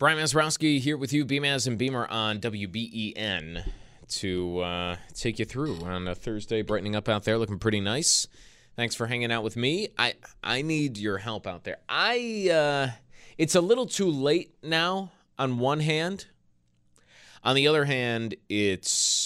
Brian Mazurowski here with you, BMAS and Beamer on WBEN to uh, take you through on a Thursday, brightening up out there, looking pretty nice. Thanks for hanging out with me. I I need your help out there. I uh, it's a little too late now. On one hand, on the other hand, it's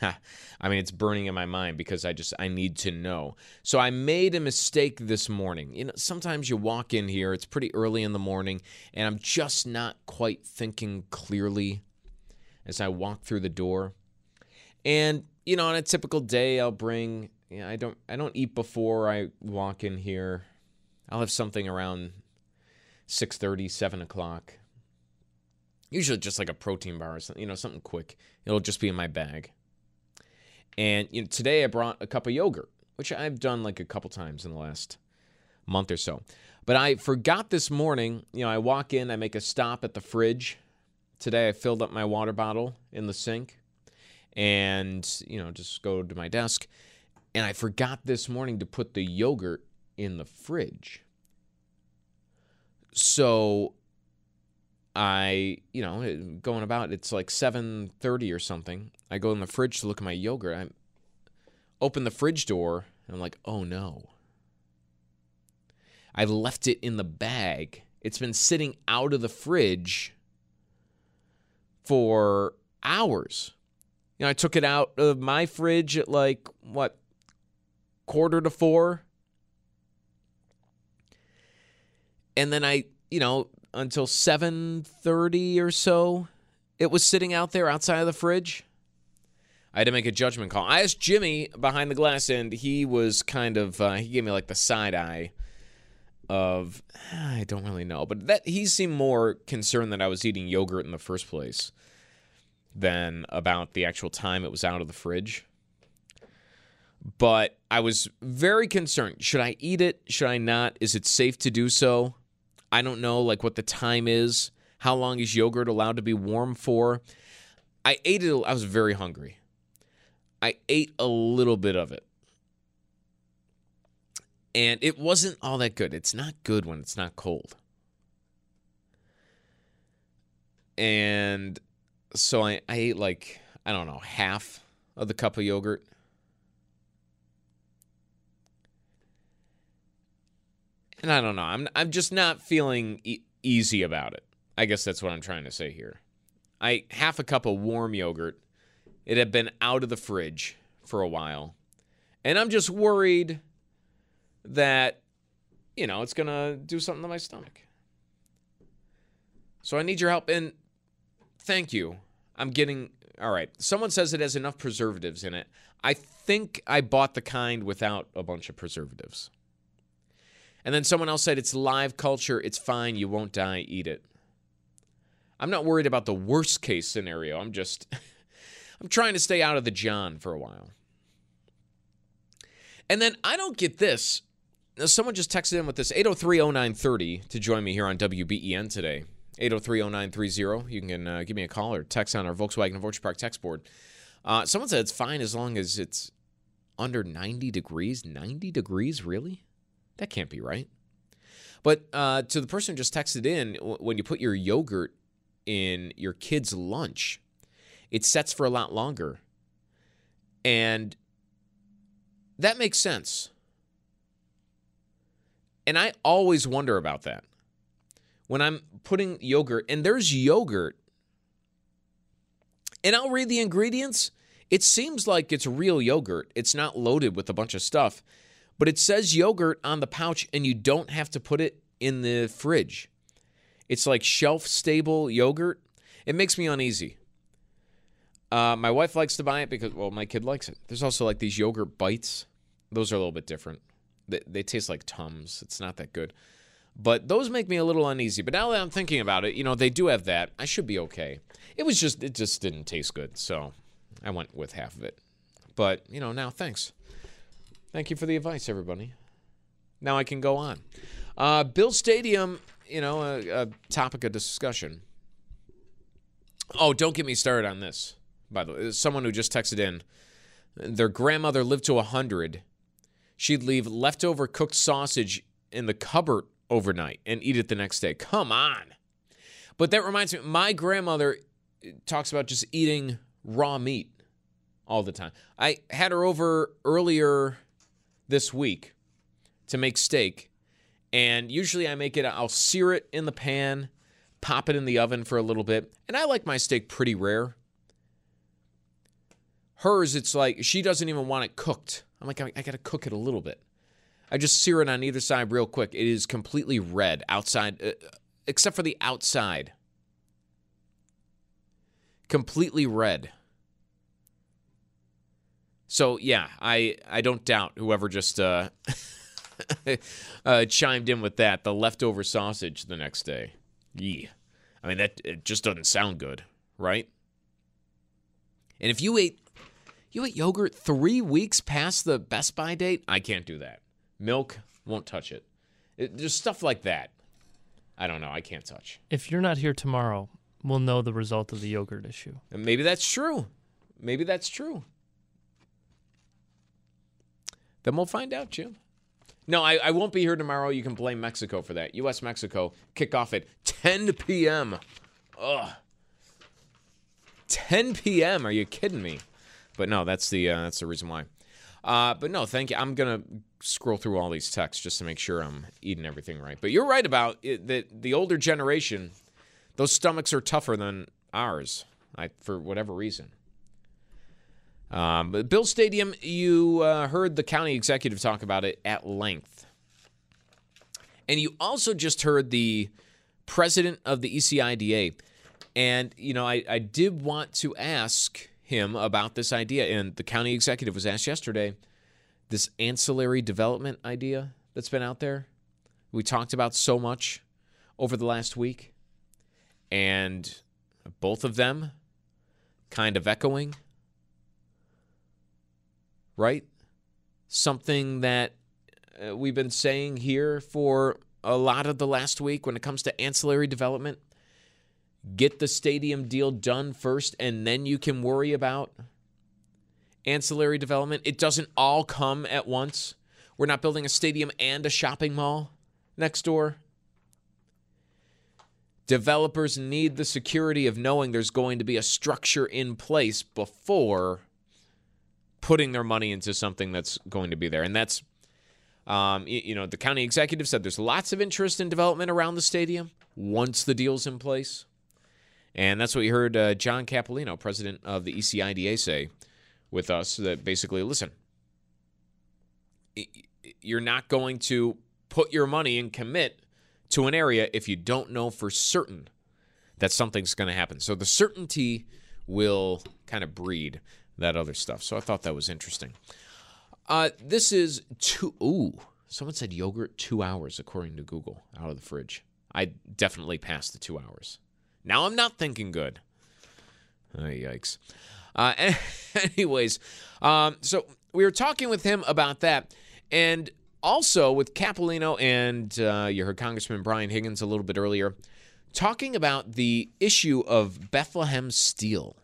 I mean, it's burning in my mind because I just I need to know. So I made a mistake this morning. You know, sometimes you walk in here, it's pretty early in the morning, and I'm just not quite thinking clearly as I walk through the door. And you know, on a typical day, I'll bring. You know, I don't. I don't eat before I walk in here. I'll have something around 6:30, 7 o'clock. Usually, just like a protein bar or something. You know, something quick. It'll just be in my bag. And you know, today I brought a cup of yogurt, which I've done like a couple times in the last month or so. But I forgot this morning, you know, I walk in, I make a stop at the fridge. Today I filled up my water bottle in the sink and, you know, just go to my desk. And I forgot this morning to put the yogurt in the fridge. So I, you know, going about it's like 7:30 or something. I go in the fridge to look at my yogurt. I open the fridge door and I'm like, "Oh no." I left it in the bag. It's been sitting out of the fridge for hours. You know, I took it out of my fridge at like what quarter to 4. And then I, you know, until 7:30 or so. It was sitting out there outside of the fridge. I had to make a judgment call. I asked Jimmy behind the glass, and he was kind of uh, he gave me like the side eye of I don't really know, but that he seemed more concerned that I was eating yogurt in the first place than about the actual time it was out of the fridge. But I was very concerned. Should I eat it? Should I not? Is it safe to do so? I don't know like what the time is. How long is yogurt allowed to be warm for? I ate it. I was very hungry. I ate a little bit of it. And it wasn't all that good. It's not good when it's not cold. And so I, I ate like, I don't know, half of the cup of yogurt. And I don't know. I'm I'm just not feeling e- easy about it. I guess that's what I'm trying to say here. I half a cup of warm yogurt. It had been out of the fridge for a while. And I'm just worried that you know, it's going to do something to my stomach. So I need your help and thank you. I'm getting all right. Someone says it has enough preservatives in it. I think I bought the kind without a bunch of preservatives. And then someone else said it's live culture, it's fine, you won't die, eat it. I'm not worried about the worst case scenario. I'm just I'm trying to stay out of the John for a while. And then I don't get this. Now, someone just texted in with this 8030930 to join me here on WBEN today. 8030930. You can uh, give me a call or text on our Volkswagen of Orchard Park text board. Uh, someone said it's fine as long as it's under 90 degrees. 90 degrees, really? That can't be right. But uh, to the person who just texted in, when you put your yogurt in your kid's lunch, it sets for a lot longer. And that makes sense. And I always wonder about that. when I'm putting yogurt, and there's yogurt, and I'll read the ingredients. It seems like it's real yogurt. It's not loaded with a bunch of stuff, but it says yogurt on the pouch, and you don't have to put it in the fridge. It's like shelf stable yogurt. It makes me uneasy. Uh, my wife likes to buy it because, well, my kid likes it. There's also like these yogurt bites. Those are a little bit different. They, they taste like Tums. It's not that good. But those make me a little uneasy. But now that I'm thinking about it, you know, they do have that. I should be okay. It was just, it just didn't taste good. So I went with half of it. But, you know, now thanks. Thank you for the advice, everybody. Now I can go on. Uh, Bill Stadium, you know, a, a topic of discussion. Oh, don't get me started on this, by the way. Someone who just texted in. Their grandmother lived to 100. She'd leave leftover cooked sausage in the cupboard overnight and eat it the next day. Come on. But that reminds me, my grandmother talks about just eating raw meat all the time. I had her over earlier this week to make steak. And usually I make it, I'll sear it in the pan, pop it in the oven for a little bit. And I like my steak pretty rare. Hers, it's like she doesn't even want it cooked. I'm like, I, I got to cook it a little bit. I just sear it on either side real quick. It is completely red outside, uh, except for the outside. Completely red. So yeah, I I don't doubt whoever just uh, uh, chimed in with that the leftover sausage the next day. Yeah, I mean that it just doesn't sound good, right? And if you ate you ate yogurt three weeks past the best by date, I can't do that. Milk won't touch it. it there's stuff like that. I don't know. I can't touch. If you're not here tomorrow, we'll know the result of the yogurt issue. And maybe that's true. Maybe that's true. Then we'll find out, Jim. No, I, I won't be here tomorrow. You can blame Mexico for that. U.S. Mexico kick off at 10 p.m. Ugh. 10 p.m. Are you kidding me? But no, that's the uh, that's the reason why. Uh, but no, thank you. I'm gonna scroll through all these texts just to make sure I'm eating everything right. But you're right about it, that the older generation, those stomachs are tougher than ours. I, for whatever reason. Um, but Bill Stadium, you uh, heard the county executive talk about it at length. And you also just heard the president of the ECIDA. And, you know, I, I did want to ask him about this idea. And the county executive was asked yesterday this ancillary development idea that's been out there. We talked about so much over the last week. And both of them kind of echoing right? Something that uh, we've been saying here for a lot of the last week when it comes to ancillary development. Get the stadium deal done first, and then you can worry about ancillary development. It doesn't all come at once. We're not building a stadium and a shopping mall next door. Developers need the security of knowing there's going to be a structure in place before putting their money into something that's going to be there. And that's, um, you, know, the county executive said there's lots of interest in development around the stadium once the deal's in place. And that's what you heard uh, John Cappellino, president of the ECIDA, say with us that basically, listen, you're not going to put your money and commit to an area if you don't know for certain that something's going to happen. So the certainty will kind of breed that other stuff. So I thought that was interesting. Uh, this is two. Ooh, someone said yogurt two hours according to Google out of the fridge. I definitely passed the two hours. Now I'm not thinking good. Oh, yikes. Uh, anyways, um, so we were talking with him about that, and also with Cappellino and uh, you heard Congressman Brian Higgins a little bit earlier, talking about the issue of Bethlehem Steel.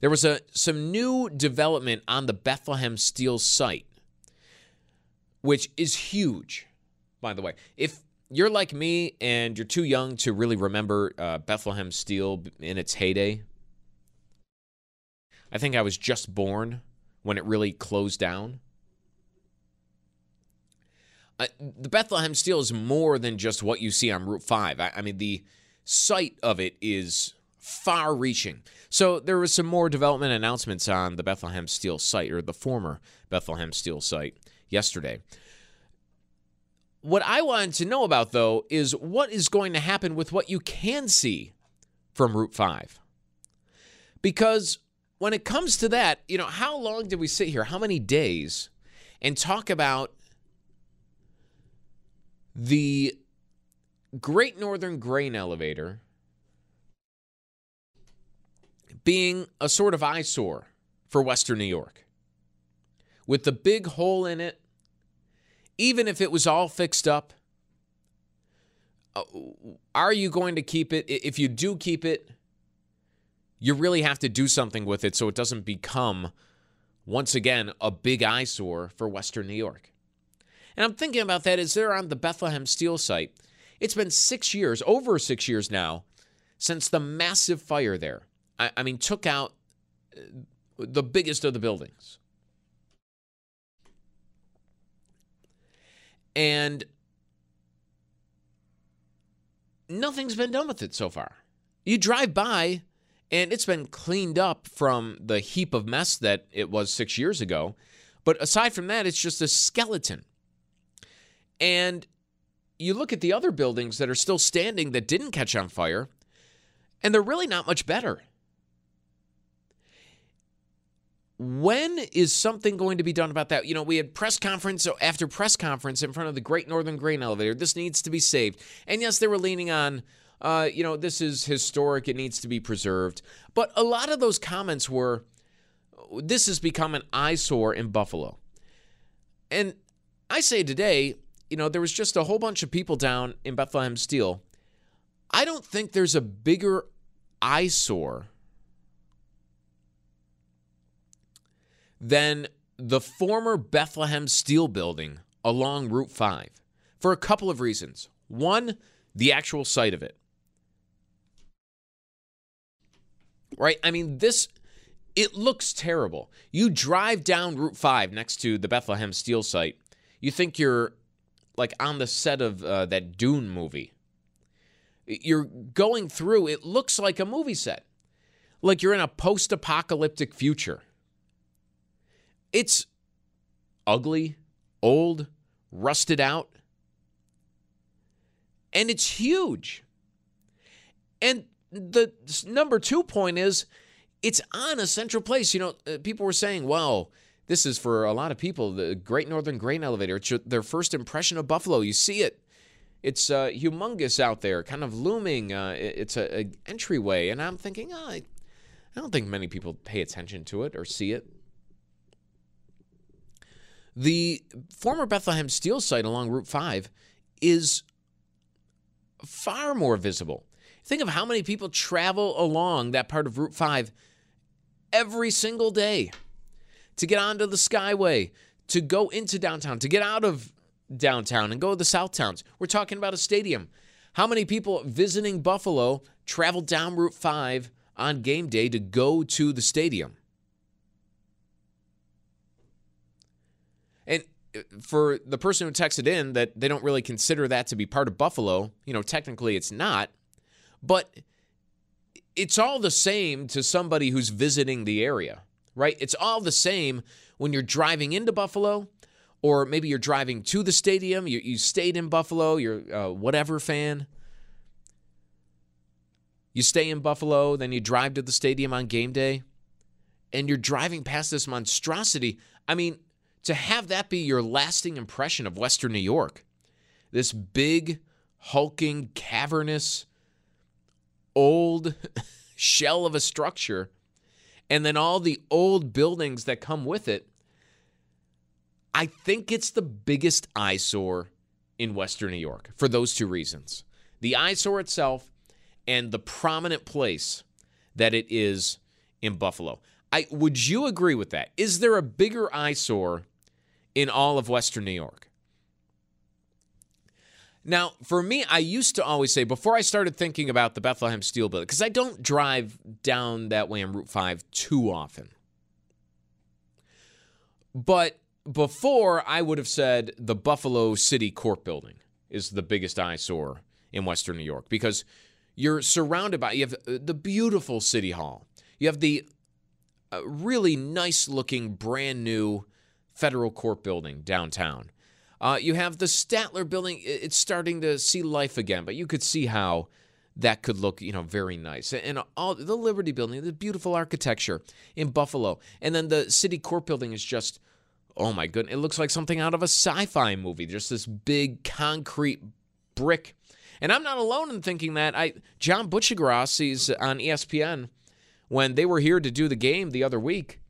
There was a some new development on the Bethlehem Steel site, which is huge, by the way. If you're like me and you're too young to really remember uh, Bethlehem Steel in its heyday, I think I was just born when it really closed down. Uh, the Bethlehem Steel is more than just what you see on Route 5. I, I mean, the site of it is far reaching. So there was some more development announcements on the Bethlehem Steel site, or the former Bethlehem Steel site, yesterday. What I wanted to know about, though, is what is going to happen with what you can see from Route 5. Because when it comes to that, you know, how long did we sit here? How many days? And talk about the Great Northern Grain Elevator being a sort of eyesore for Western New York. With the big hole in it, even if it was all fixed up, uh, are you going to keep it? If you do keep it, you really have to do something with it so it doesn't become, once again, a big eyesore for Western New York. And I'm thinking about that as they're on the Bethlehem Steel site. It's been six years, over six years now, since the massive fire there. I, I mean, took out uh, the biggest of the buildings. And nothing's been done with it so far. You drive by, and it's been cleaned up from the heap of mess that it was six years ago. But aside from that, it's just a skeleton. And you look at the other buildings that are still standing that didn't catch on fire, and they're really not much better. When is something going to be done about that? You know, we had press conference after press conference in front of the Great Northern Grain Elevator. This needs to be saved. And yes, they were leaning on, uh, you know, this is historic. It needs to be preserved. But a lot of those comments were, this has become an eyesore in Buffalo. And I say today, you know, there was just a whole bunch of people down in Bethlehem Steel. I don't think there's a bigger eyesore than the former Bethlehem Steel building along Route 5 for a couple of reasons. One, the actual site of it. Right? I mean, this, it looks terrible. You drive down Route 5 next to the Bethlehem Steel site, you think you're like on the set of uh, that Dune movie. You're going through, it looks like a movie set, like you're in a post apocalyptic future. It's ugly, old, rusted out, and it's huge. And the number two point is it's on a central place. You know, uh, people were saying, well, this is for a lot of people the Great Northern Grain Elevator. It's their first impression of Buffalo. You see it. It's uh, humongous out there, kind of looming. Uh, it's a, a, entryway, and I'm thinking, oh, I, I don't think many people pay attention to it or see it. The former Bethlehem Steel site along Route 5 is far more visible. Think of how many people travel along that part of Route 5 every single day to get onto the Skyway, to go into downtown, to get out of downtown and go to the South Towns. We're talking about a stadium. How many people visiting Buffalo travel down Route 5 on game day to go to the stadium? And uh, for the person who texted in that they don't really consider that to be part of Buffalo, you know, technically it's not, but it's all the same to somebody who's visiting the area right? It's all the same when you're driving into Buffalo, or maybe you're driving to the stadium. You, you stayed in Buffalo, you're whatever fan. You stay in Buffalo, then you drive to the stadium on game day, and you're driving past this monstrosity. I mean, to have that be your lasting impression of Western New York, this big, hulking, cavernous, old shell of a structure and then all the old buildings that come with it. I think it's the biggest eyesore in Western New York for those two reasons the eyesore itself and the prominent place that it is in Buffalo. I, would you agree with that? Is there a bigger eyesore in all of Western New York? Now, for me, I used to always say before I started thinking about the Bethlehem Steel Building, because I don't drive down that way on Route 5 too often. But before I would have said the Buffalo City Court Building is the biggest eyesore in Western New York because you're surrounded by you have the beautiful City Hall. You have the uh, really nice looking brand new federal court building downtown. Uh, you have the Statler building. It's starting to see life again, but you could see how that could look, you know, very nice. And all the Liberty Building, the beautiful architecture in Buffalo, and then the City Court Building is just, oh my goodness, it looks like something out of a sci-fi movie. Just this big concrete brick. And I'm not alone in thinking that. I John Buccigross, he's on ESPN, when they were here to do the game the other week,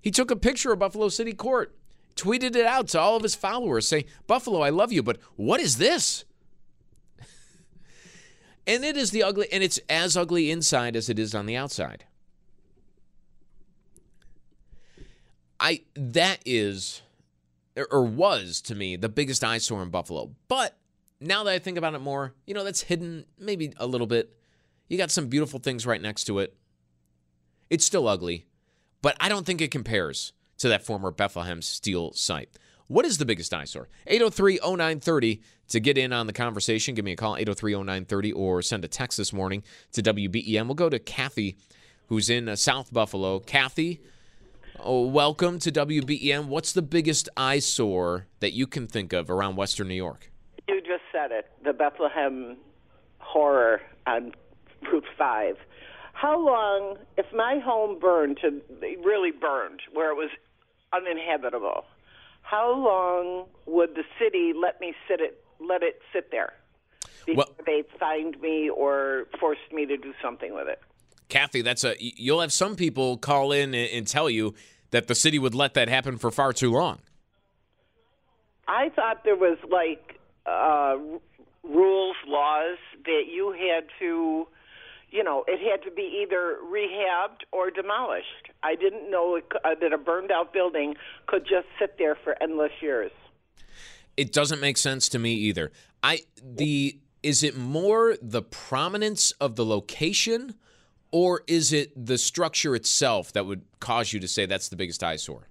he took a picture of Buffalo City Court, tweeted it out to all of his followers, saying, "Buffalo, I love you, but what is this?" And it is the ugly, and it's as ugly inside as it is on the outside. I that is or was to me the biggest eyesore in Buffalo. But now that I think about it more, you know, that's hidden maybe a little bit. You got some beautiful things right next to it. It's still ugly, but I don't think it compares to that former Bethlehem Steel site. What is the biggest eyesore? 803 0930 to get in on the conversation. Give me a call, 803 0930, or send a text this morning to WBEN. We'll go to Kathy, who's in uh, South Buffalo. Kathy, oh, welcome to WBEN. What's the biggest eyesore that you can think of around Western New York? You just said it the Bethlehem horror on Route 5. How long, if my home burned to really burned, where it was uninhabitable, how long would the city let me sit it let it sit there before well, they fined me or forced me to do something with it? Kathy, that's a you'll have some people call in and tell you that the city would let that happen for far too long. I thought there was like uh, rules, laws that you had to you know, it had to be either rehabbed or demolished. I didn't know it, uh, that a burned out building could just sit there for endless years. It doesn't make sense to me either. I the is it more the prominence of the location or is it the structure itself that would cause you to say that's the biggest eyesore?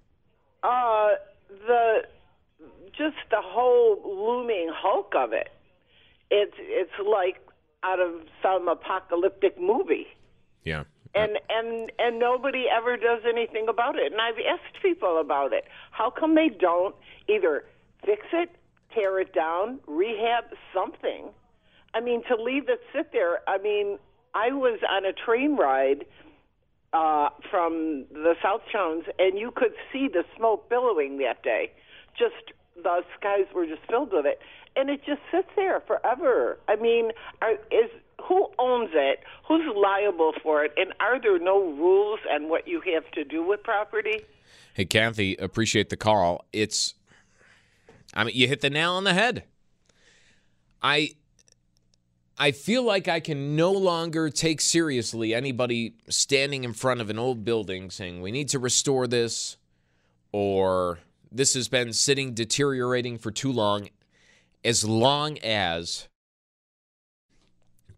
Uh the just the whole looming hulk of it. It's it's like out of some apocalyptic movie. Yeah. And and and nobody ever does anything about it. And I've asked people about it. How come they don't either fix it, tear it down, rehab something? I mean, to leave it sit there. I mean, I was on a train ride uh, from the South Towns, and you could see the smoke billowing that day. Just the skies were just filled with it and it just sits there forever. I mean, are, is who owns it? Who's liable for it? And are there no rules on what you have to do with property? Hey, Kathy, appreciate the call. It's, I mean, you hit the nail on the head. I, I feel like I can no longer take seriously anybody standing in front of an old building saying we need to restore this, or this has been sitting deteriorating for too long as long as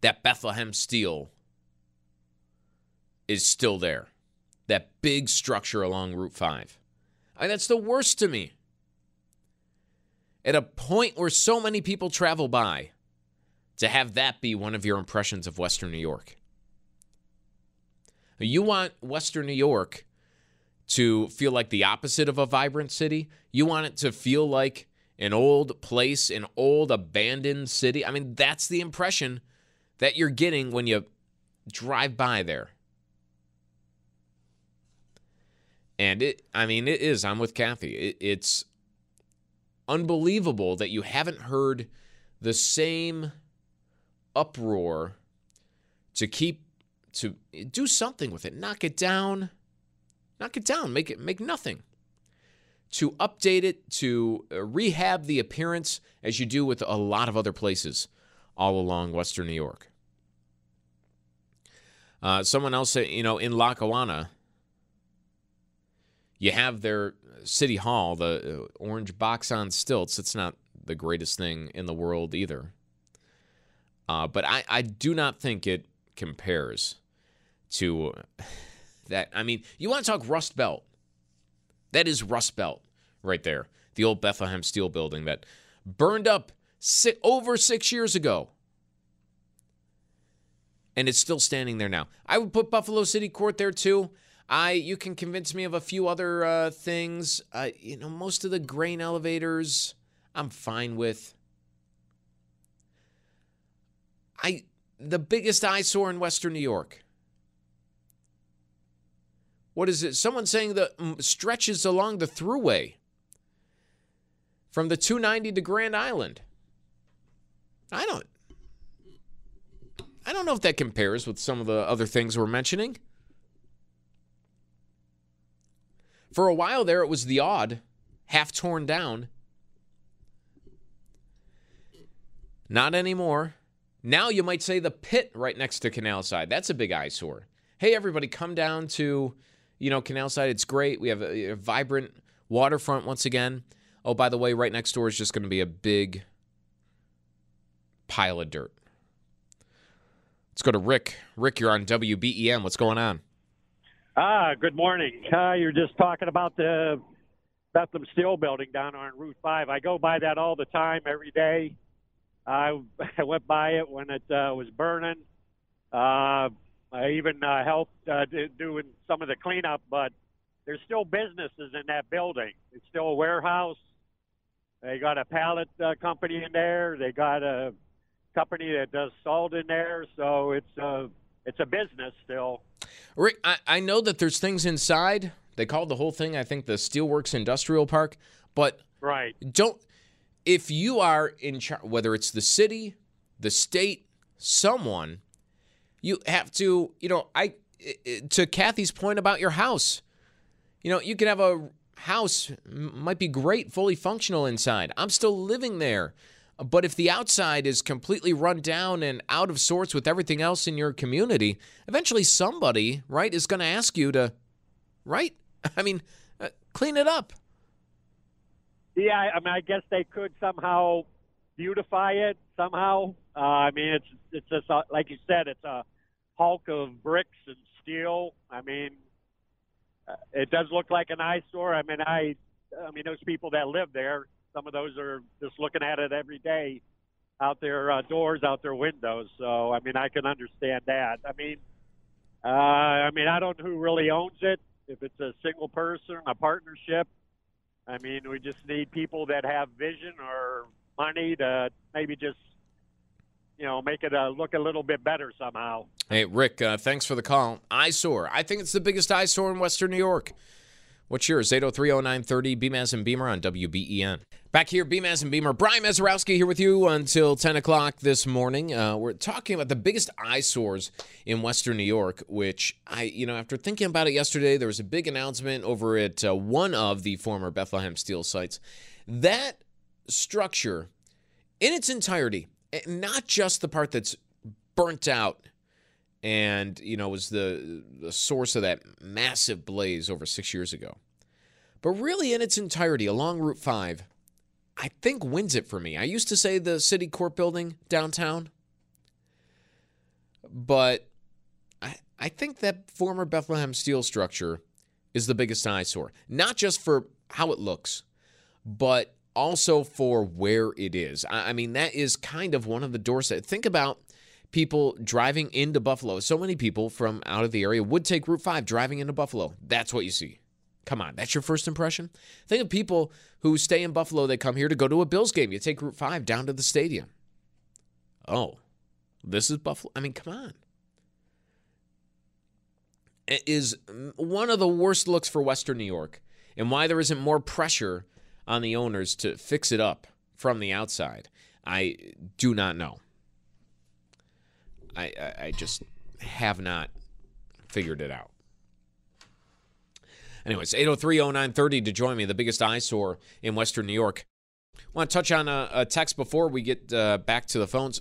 that Bethlehem steel is still there. That big structure along Route 5. I mean, that's the worst to me. At a point where so many people travel by, to have that be one of your impressions of Western New York. You want Western New York to feel like the opposite of a vibrant city. You want it to feel like an old place, an old abandoned city. I mean, that's the impression that you're getting when you drive by there. And it, I mean, it is. I'm with Kathy. It, it's unbelievable that you haven't heard the same uproar to keep to do something with it, knock it down, knock it down, make it make nothing to update it, to uh, rehab the appearance, as you do with a lot of other places all along Western New York. Uh, someone else said, you know, in Lackawanna, you have their city hall, the uh, orange box on stilts. It's not the greatest thing in the world either. Uh, but I, I do not think it compares to that. I mean, you want to talk Rust Belt. That is Rust Belt right there. The old Bethlehem Steel building that burned up si- over six years ago. And it's still standing there now. I would put Buffalo City Court there too. I you can convince me of a few other uh, things. Uh, you know, most of the grain elevators I'm fine with. I the biggest eyesore in Western New York. What is it? Someone saying the mm, stretches along the thruway from the 290 to Grand Island. I don't I don't know if that compares with some of the other things we're mentioning. For a while there it was the Aud, half torn down. Not anymore. Now you might say the pit right next to Canal Side. That's a big eyesore. Hey, everybody, come down to, you know, Canal Side. It's great. We have a, a vibrant waterfront once again. Oh, by the way, right next door is just going to be a big pile of dirt. Let's go to Rick. Rick, you're on WBEN. What's going on? Ah, good morning. Uh, you're just talking about the Bethlehem Steel building down on Route 5. I go by that all the time, every day. I, I went by it when it uh, was burning. Uh, I even uh, helped uh, doing some of the cleanup, but there's still businesses in that building. It's still a warehouse. They got a pallet uh, company in there. They got a company that does salt in there. So it's a it's a business still. Rick, I, I know that there's things inside. They called the whole thing, I think, the Steelworks Industrial Park. But right, don't if you are in charge, whether it's the city, the state, someone, you have to, you know, I to Kathy's point about your house. You know, you can have a house might be great, fully functional inside. I'm still living there. But if the outside is completely run down and out of sorts with everything else in your community, eventually somebody, right, is going to ask you to, right? I mean, uh, clean it up. Yeah, I mean, I guess they could somehow beautify it somehow. Uh, I mean, it's it's just a, like you said, it's a hulk of bricks and steel. I mean, uh, it does look like an eyesore. I mean, I, I mean, those people that live there, some of those are just looking at it every day, out their uh, doors, out their windows. So, I mean, I can understand that. I mean, uh, I mean, I don't know who really owns it. If it's a single person, a partnership, I mean, we just need people that have vision or money to maybe just, you know, make it uh, look a little bit better somehow. Hey, Rick, uh, thanks for the call. Eyesore. I think it's the biggest eyesore in Western New York. What's yours? 8030930, Beamaz and Beamer on WBEN. Back here, Beamaz and Beamer. Brian Mazurowski here with you until 10 o'clock this morning. Uh, we're talking about the biggest eyesores in Western New York, which I, you know, after thinking about it yesterday, there was a big announcement over at uh, one of the former Bethlehem Steel sites. That structure, in its entirety, Eh, not just the part that's burnt out and you know was the the source of that massive blaze over 6 years ago. But really in its entirety along Route 5, I think wins it for me. I used to say the city court building downtown, but I I think that former Bethlehem steel structure is the biggest eyesore, not just for how it looks, but also for where it is. I, I mean, that is kind of one of the doors that think about people driving into Buffalo. So many people from out of the area would take Route 5 driving into Buffalo. That's what you see. Come on, that's your first impression? Think of people who stay in Buffalo, they come here to go to a Bills game. You take Route 5 down to the stadium. Oh, this is Buffalo? I mean, come on. It is one of the worst looks for Western New York and why there isn't more pressure on the owners to fix it up from the outside. I do not know. I, I, I just have not figured it out. Anyways, 8030930 to join me, the biggest eyesore in Western New York. Want to touch on a, a text before we get uh, back to the phones.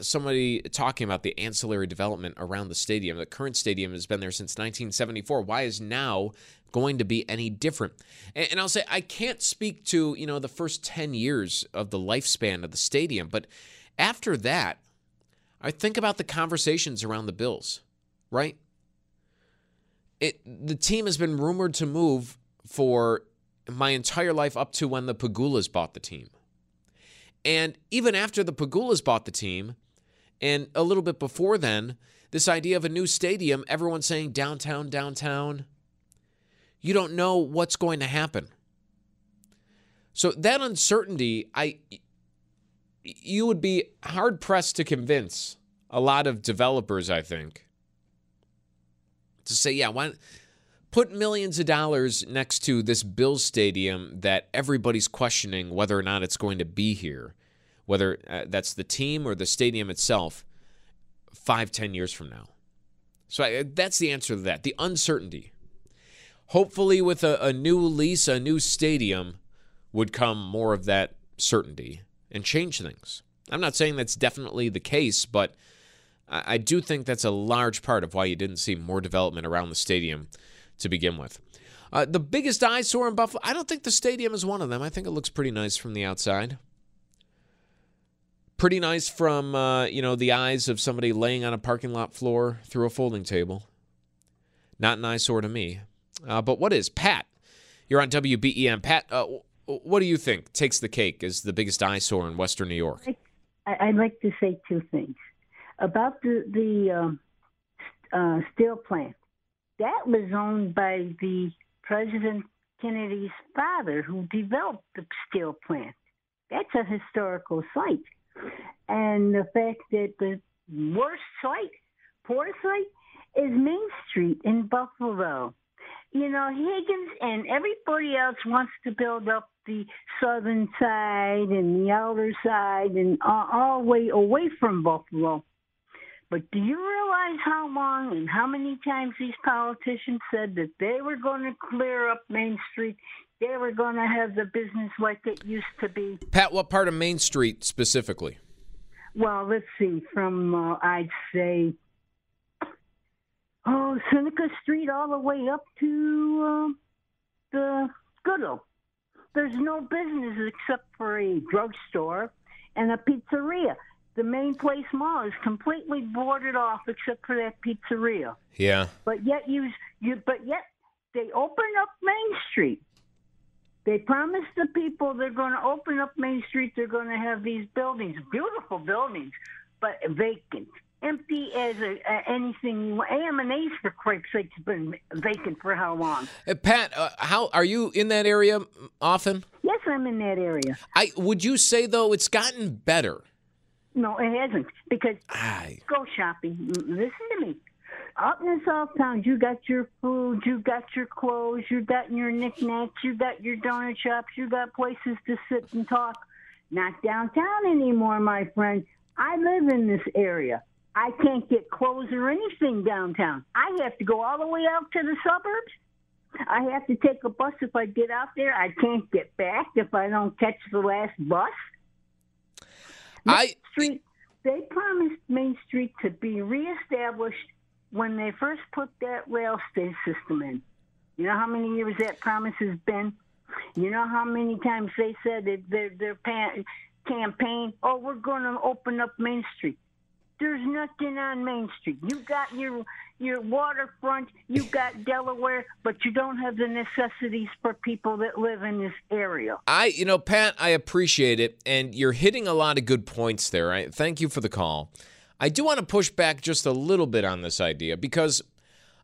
Somebody talking about the ancillary development around the stadium. The current stadium has been there since 1974. Why is now going to be any different? And, and I'll say I can't speak to you know the first 10 years of the lifespan of the stadium, but after that, I think about the conversations around the Bills, right? It the team has been rumored to move for my entire life up to when the Pegulas bought the team. And even after the Pegulas bought the team, and a little bit before then, this idea of a new stadium, everyone's saying downtown, downtown. You don't know what's going to happen. So that uncertainty, I you would be hard pressed to convince a lot of developers, I think, to say, yeah, why put millions of dollars next to this Bills stadium that everybody's questioning whether or not it's going to be here, whether uh, that's the team or the stadium itself, five, ten years from now. So I, that's the answer to that the uncertainty. Hopefully, with a, a new lease, a new stadium, would come more of that certainty and change things. I'm not saying that's definitely the case, but I, I do think that's a large part of why you didn't see more development around the stadium to begin with. Uh, the biggest eyesore in Buffalo, I don't think the stadium is one of them. I think it looks pretty nice from the outside. Pretty nice from uh, you know the eyes of somebody laying on a parking lot floor through a folding table. Not an eyesore to me. Uh, but what is Pat? You're on WBEN. Pat, uh, what do you think takes the cake as the biggest eyesore in Western New York? I, would like to say two things about the the um, uh, steel plant. That was owned by the President Kennedy's father, who developed the steel plant. That's a historical site, and the fact that the worst site, poor site, is Main Street in Buffalo you know, Higgins and everybody else wants to build up the southern side and the outer side and all, all the way away from Buffalo. But do you realize how long and how many times these politicians said that they were going to clear up Main Street? They were going to have the business like it used to be. Pat, what part of Main Street specifically? Well, let's see. From, uh, I'd say, oh, Seneca Street all the way up to uh, the Goodell. There's no business except for a drugstore and a pizzeria. The main place mall is completely boarded off except for that pizzeria. Yeah. But yet you, you but yet they open up Main Street. They promised the people they're going to open up Main Street. They're going to have these buildings, beautiful buildings, but vacant empty as a, a, anything. AM&A's, for Christ's sake, has been vacant for how long? Uh, Pat, uh, how are you in that area often? Yes, I'm in that area. I would you say though it's gotten better? No, it hasn't because I... go shopping. Listen to me. Up in the South Town, you got your food, you got your clothes, you got your knickknacks, you got your donut shops, you got places to sit and talk. Not downtown anymore, my friend. I live in this area. I can't get clothes or anything downtown. I have to go all the way out to the suburbs. I have to take a bus if I get out there. I can't get back if I don't catch the last bus. I Street. They promised Main Street to be reestablished when they first put that rail stay system in. You know how many years that promise has been? You know how many times they said that their their campaign, oh, we're going to open up Main Street. There's nothing on Main Street. You got your your waterfront, you got Delaware, but you don't have the necessities for people that live in this area. I, you know, Pat, I appreciate it, and you're hitting a lot of good points there. I thank you for the call. I do want to push back just a little bit on this idea because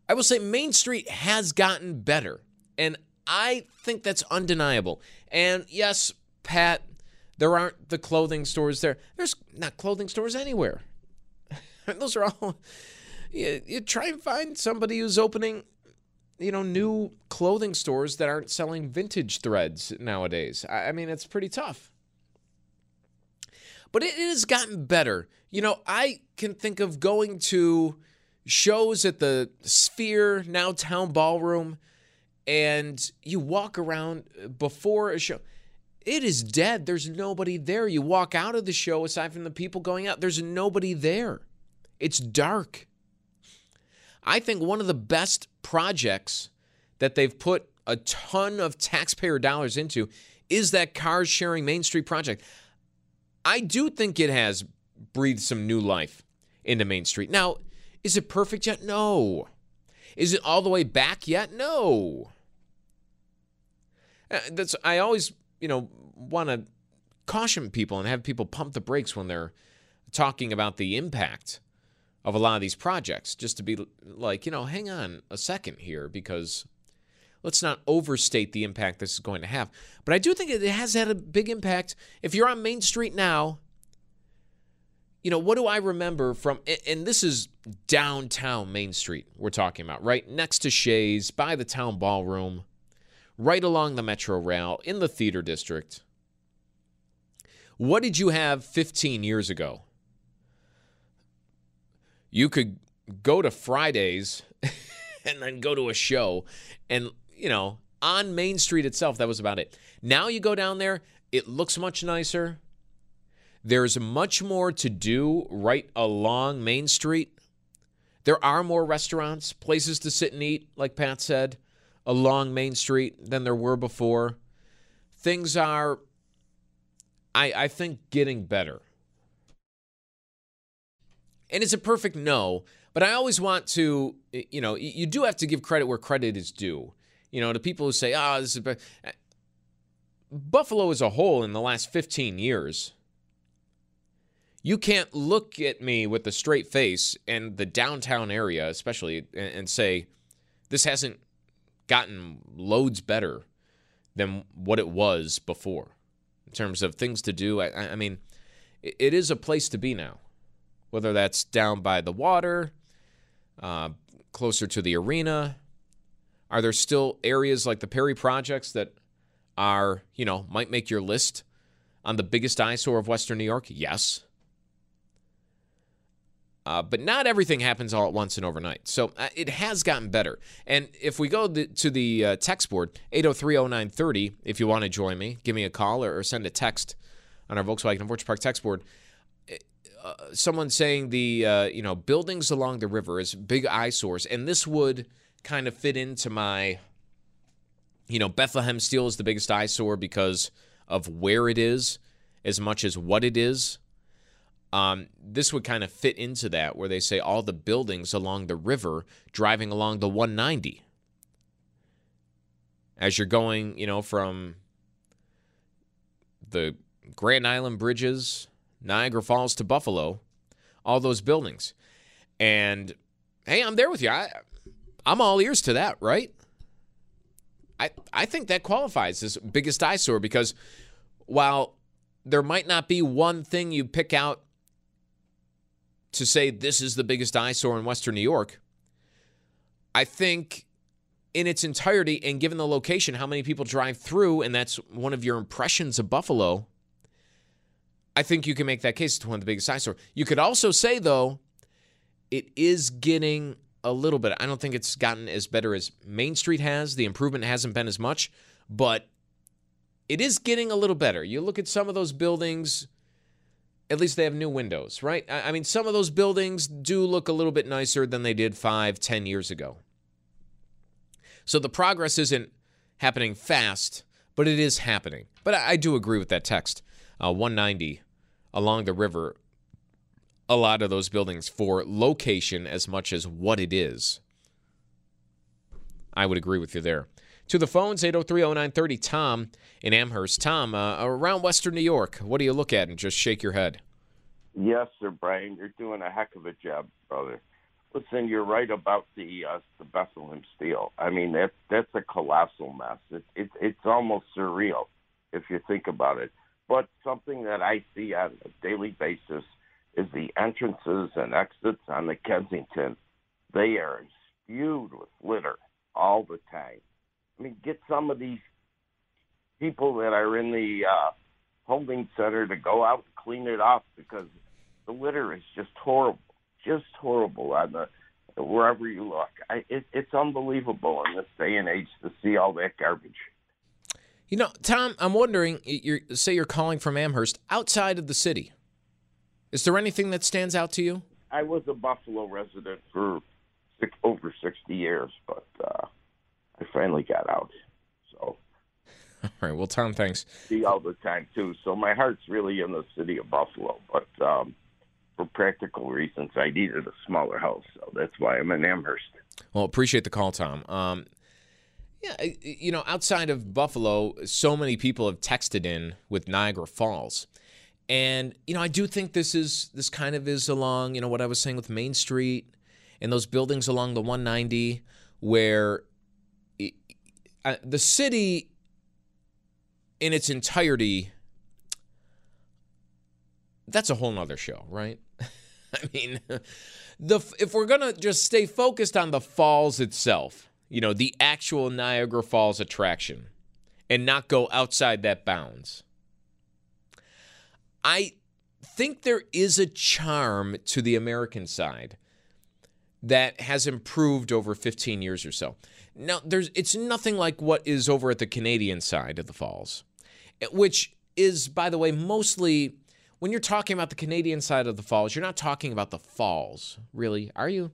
I will say Main Street has gotten better, and I think that's undeniable. And yes, Pat, there aren't the clothing stores there. There's not clothing stores anywhere. Those are all. You, you try and find somebody who's opening, you know, new clothing stores that aren't selling vintage threads nowadays. I, mean, it's pretty tough. But it, it has gotten better. You know, I can think of going to shows at the Sphere, now Town Ballroom, and you walk around uh, before a show it is dead. There's nobody there. You walk out of the show, aside from the people going out, there's nobody there. It's dark. I think one of the best projects that they've put a ton of taxpayer dollars into is that cars sharing Main Street project. I do think it has breathed some new life into Main Street. Now, is it perfect yet? No. Is it all the way back yet? No. Uh, That's I always you know want to caution people and have people pump the brakes when they're talking about the impact of a lot of these projects. Just to be like, you know, hang on a second here because let's not overstate the impact this is going to have. But I do think it has had a big impact. If you're on Main Street now, you know, what do I remember from, and this is downtown Main Street we're talking about, right next to Shea's, by the town ballroom, right along the Metro Rail, in the theater district. What did you have 15 years ago? You could go to Fridays and then go to a show and, you know, on Main Street itself, that was about it. Now you go down there, it looks much nicer. There's much more to do right along Main Street. There are more restaurants, places to sit and eat, like Pat said, along Main Street than there were before. Things are, I, I think, getting better. And it's a perfect no, but I always want to, you know, you do have to give credit where credit is due. You know, to people who say, ah, this is. be-" Buffalo as a whole in the last 15 years you can't look at me with a straight face and the downtown area, especially, and, say this hasn't gotten loads better than what it was before in terms of things to do. I, I mean, it is a place to be now, whether that's down by the water, uh, closer to the arena. Are there still areas like the Perry projects that are, you know, might make your list on the biggest eyesore of Western New York? Yes. Uh, but not everything happens all at once and overnight. So uh, it has gotten better. And if we go to the uh, text board, 8030930, if you want to join me, give me a call or, or send a text on our Volkswagen Orchard Park text board. Uh, someone saying the uh, you know buildings along the river is big eyesores, and this would kind of fit into my you know Bethlehem Steel is the biggest eyesore because of where it is, as much as what it is. Um, this would kind of fit into that, where they say all the buildings along the river driving along the 190. As you're going, you know, from the Grand Island bridges, Niagara Falls to Buffalo, all those buildings. And hey, I'm there with you. I, I'm all ears to that, right? I, I think that qualifies as biggest eyesore because while there might not be one thing you pick out to say this is the biggest eyesore in Western New York, I think in its entirety and given the location, how many people drive through, and that's one of your impressions of Buffalo, I think you can make that case. It's one of the biggest eyesore. You could also say, though, it is getting a little bit. I don't think it's gotten as better as Main Street has. The improvement hasn't been as much, but it is getting a little better. You look at some of those buildings, at least they have new windows, right? I mean, some of those buildings do look a little bit nicer than they did five, ten years ago. So the progress isn't happening fast, but it is happening. But I, I do agree with that text. Uh, 190 along the river, a lot of those buildings for location as much as what it is. I would agree with you there. To the phones, 8030930, Tom in Amherst. Tom, uh, around Western New York, what do you look at and just shake your head? Yes, sir, Brian. You're doing a heck of a job, brother. Listen, you're right about the uh, the Bethlehem Steel. I mean, that that's a colossal mess. It, it it's almost surreal if you think about it. But something that I see on a daily basis is the entrances and exits on the Kensington. They are spewed with litter all the time. I mean, get some of these people that are in the uh, holding center to go out and clean it up because the litter is just horrible, just horrible on the wherever you look. I, it, it's unbelievable in this day and age to see all that garbage. You know, Tom, I'm wondering, you say you're calling from Amherst, outside of the city. Is there anything that stands out to you? I was a Buffalo resident for six, over 60 years, but uh, I finally got out. So All right. Well, Tom, thanks. see all the time too. So my heart's really in the city of Buffalo, but um, for practical reasons, I needed a smaller house, so that's why I'm in Amherst. Well, appreciate the call, Tom. Um, Yeah, you know, outside of Buffalo, so many people have texted in with Niagara Falls. And you know, I do think this is this kind of is along, you know, what I was saying with Main Street and those buildings along the 190 where it, uh, the city in its entirety that's a whole nother show, right? I mean, the if we're gonna just stay focused on the falls itself, you know, the actual Niagara Falls attraction, and not go outside that bounds. I think there is a charm to the American side that has improved over 15 years or so. Now, there's it's nothing like what is over at the Canadian side of the falls, which is, by the way, mostly when you're talking about the Canadian side of the falls, you're not talking about the falls, really, are you?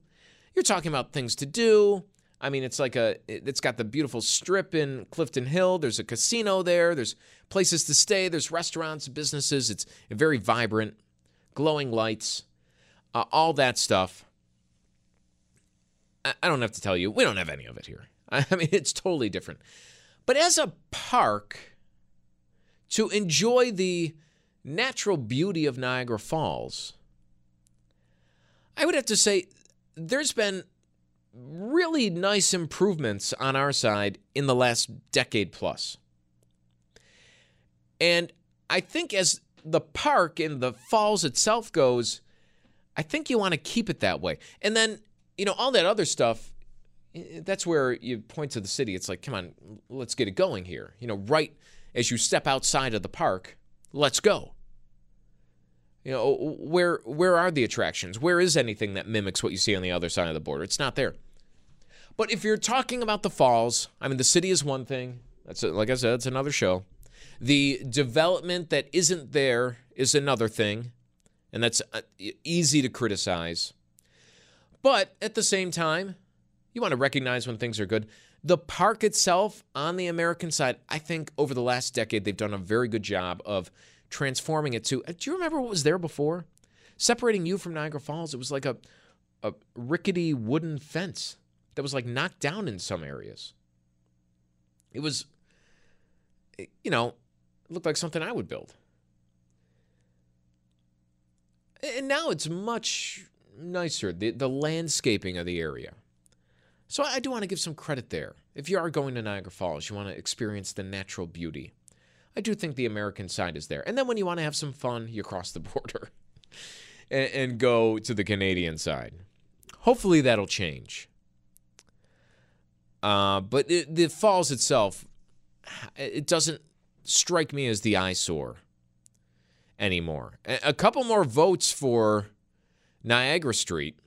You're talking about things to do. I mean, it's like a, it's got the beautiful strip in Clifton Hill. There's a casino there. There's places to stay. There's restaurants, businesses. It's very vibrant, glowing lights, uh, all that stuff. I, I don't have to tell you, we don't have any of it here. I mean, it's totally different. But as a park, to enjoy the natural beauty of Niagara Falls, I would have to say there's been really nice improvements on our side in the last decade plus. And I think as the park and the falls itself goes, I think you want to keep it that way. And then, you know, all that other stuff, that's where you point to the city. It's like, come on, let's get it going here. You know, right as you step outside of the park, let's go. You know, where where are the attractions? Where is anything that mimics what you see on the other side of the border? It's not there. But if you're talking about the falls, I mean, the city is one thing. That's a, like I said, it's another show. The development that isn't there is another thing, and that's uh, easy to criticize. But at the same time, you want to recognize when things are good. The park itself on the American side, I think over the last decade, they've done a very good job of transforming it to. Uh, do you remember what was there before? Separating you from Niagara Falls, it was like a, a rickety wooden fence that was like knocked down in some areas. It was, you know, looked like something I would build. And now it's much nicer, the, the landscaping of the area. So I do want to give some credit there. If you are going to Niagara Falls, you want to experience the natural beauty. I do think the American side is there. And then when you want to have some fun, you cross the border and, and go to the Canadian side. Hopefully that'll change. Uh, but it, the falls itself, it doesn't strike me as the eyesore anymore. A couple more votes for Niagara Street.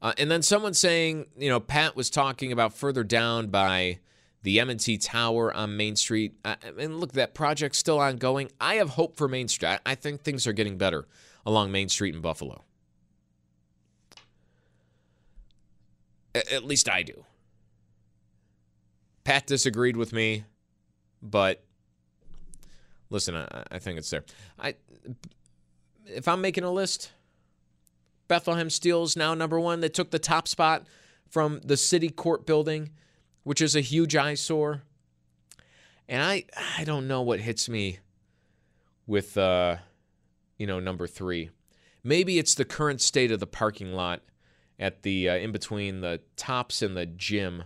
Uh, and then someone saying, you know, Pat was talking about further down by the M&T Tower on Main Street. Uh, and look, that project's still ongoing. I have hope for Main Street. I, I think things are getting better along Main Street in Buffalo. At least I do. Pat disagreed with me, but listen, I, I think it's there. I if I'm making a list, Bethlehem Steel's now number one. They took the top spot from the city court building, which is a huge eyesore. And I I don't know what hits me with uh you know number three. Maybe it's the current state of the parking lot at the uh, in between the tops and the gym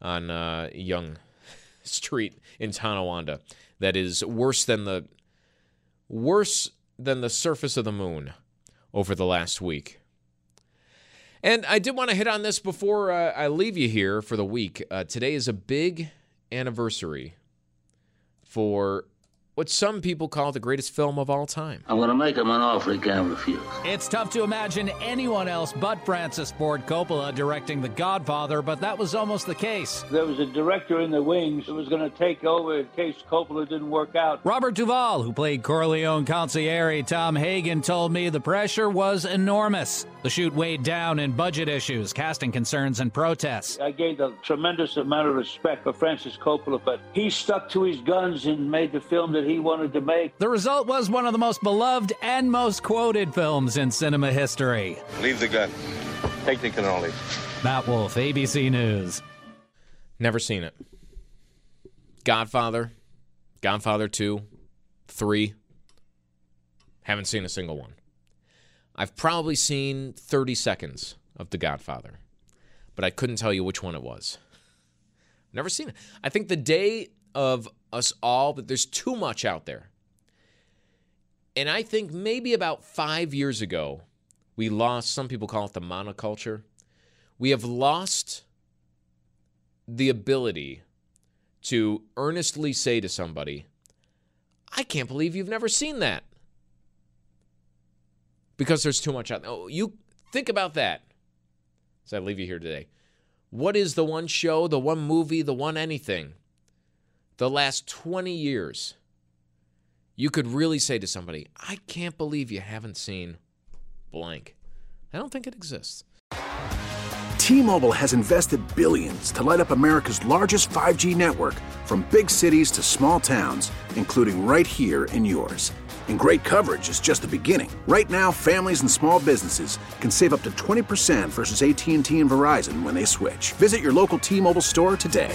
on uh, Young Street in Tonawanda. That is worse than the worse than the surface of the moon over the last week. And I did want to hit on this before uh, I leave you here for the week. Uh, today is a big anniversary for what some people call the greatest film of all time. I'm going to make him an offer he can't refuse. It's tough to imagine anyone else but Francis Ford Coppola directing The Godfather, but that was almost the case. There was a director in the wings who was going to take over in case Coppola didn't work out. Robert Duvall, who played Corleone Consigliere Tom Hagen, told me the pressure was enormous. The shoot weighed down in budget issues, casting concerns, and protests. I gave a tremendous amount of respect for Francis Coppola, but he stuck to his guns and made the film that he wanted to make. The result was one of the most beloved and most quoted films in cinema history. Leave the gun. Take the cannoli. Matt Wolf, ABC News. Never seen it. Godfather, Godfather 2, 3. Haven't seen a single one. I've probably seen 30 seconds of The Godfather, but I couldn't tell you which one it was. Never seen it. I think the day of us all, but there's too much out there. And I think maybe about five years ago, we lost, some people call it the monoculture. We have lost the ability to earnestly say to somebody, I can't believe you've never seen that. Because there's too much out there. Oh, you think about that as I leave you here today. What is the one show, the one movie, the one anything, the last 20 years you could really say to somebody, I can't believe you haven't seen blank? I don't think it exists. T-Mobile has invested billions to light up America's largest 5G network from big cities to small towns, including right here in yours. And great coverage is just the beginning. Right now, families and small businesses can save up to 20% versus AT&T and Verizon when they switch. Visit your local T-Mobile store today.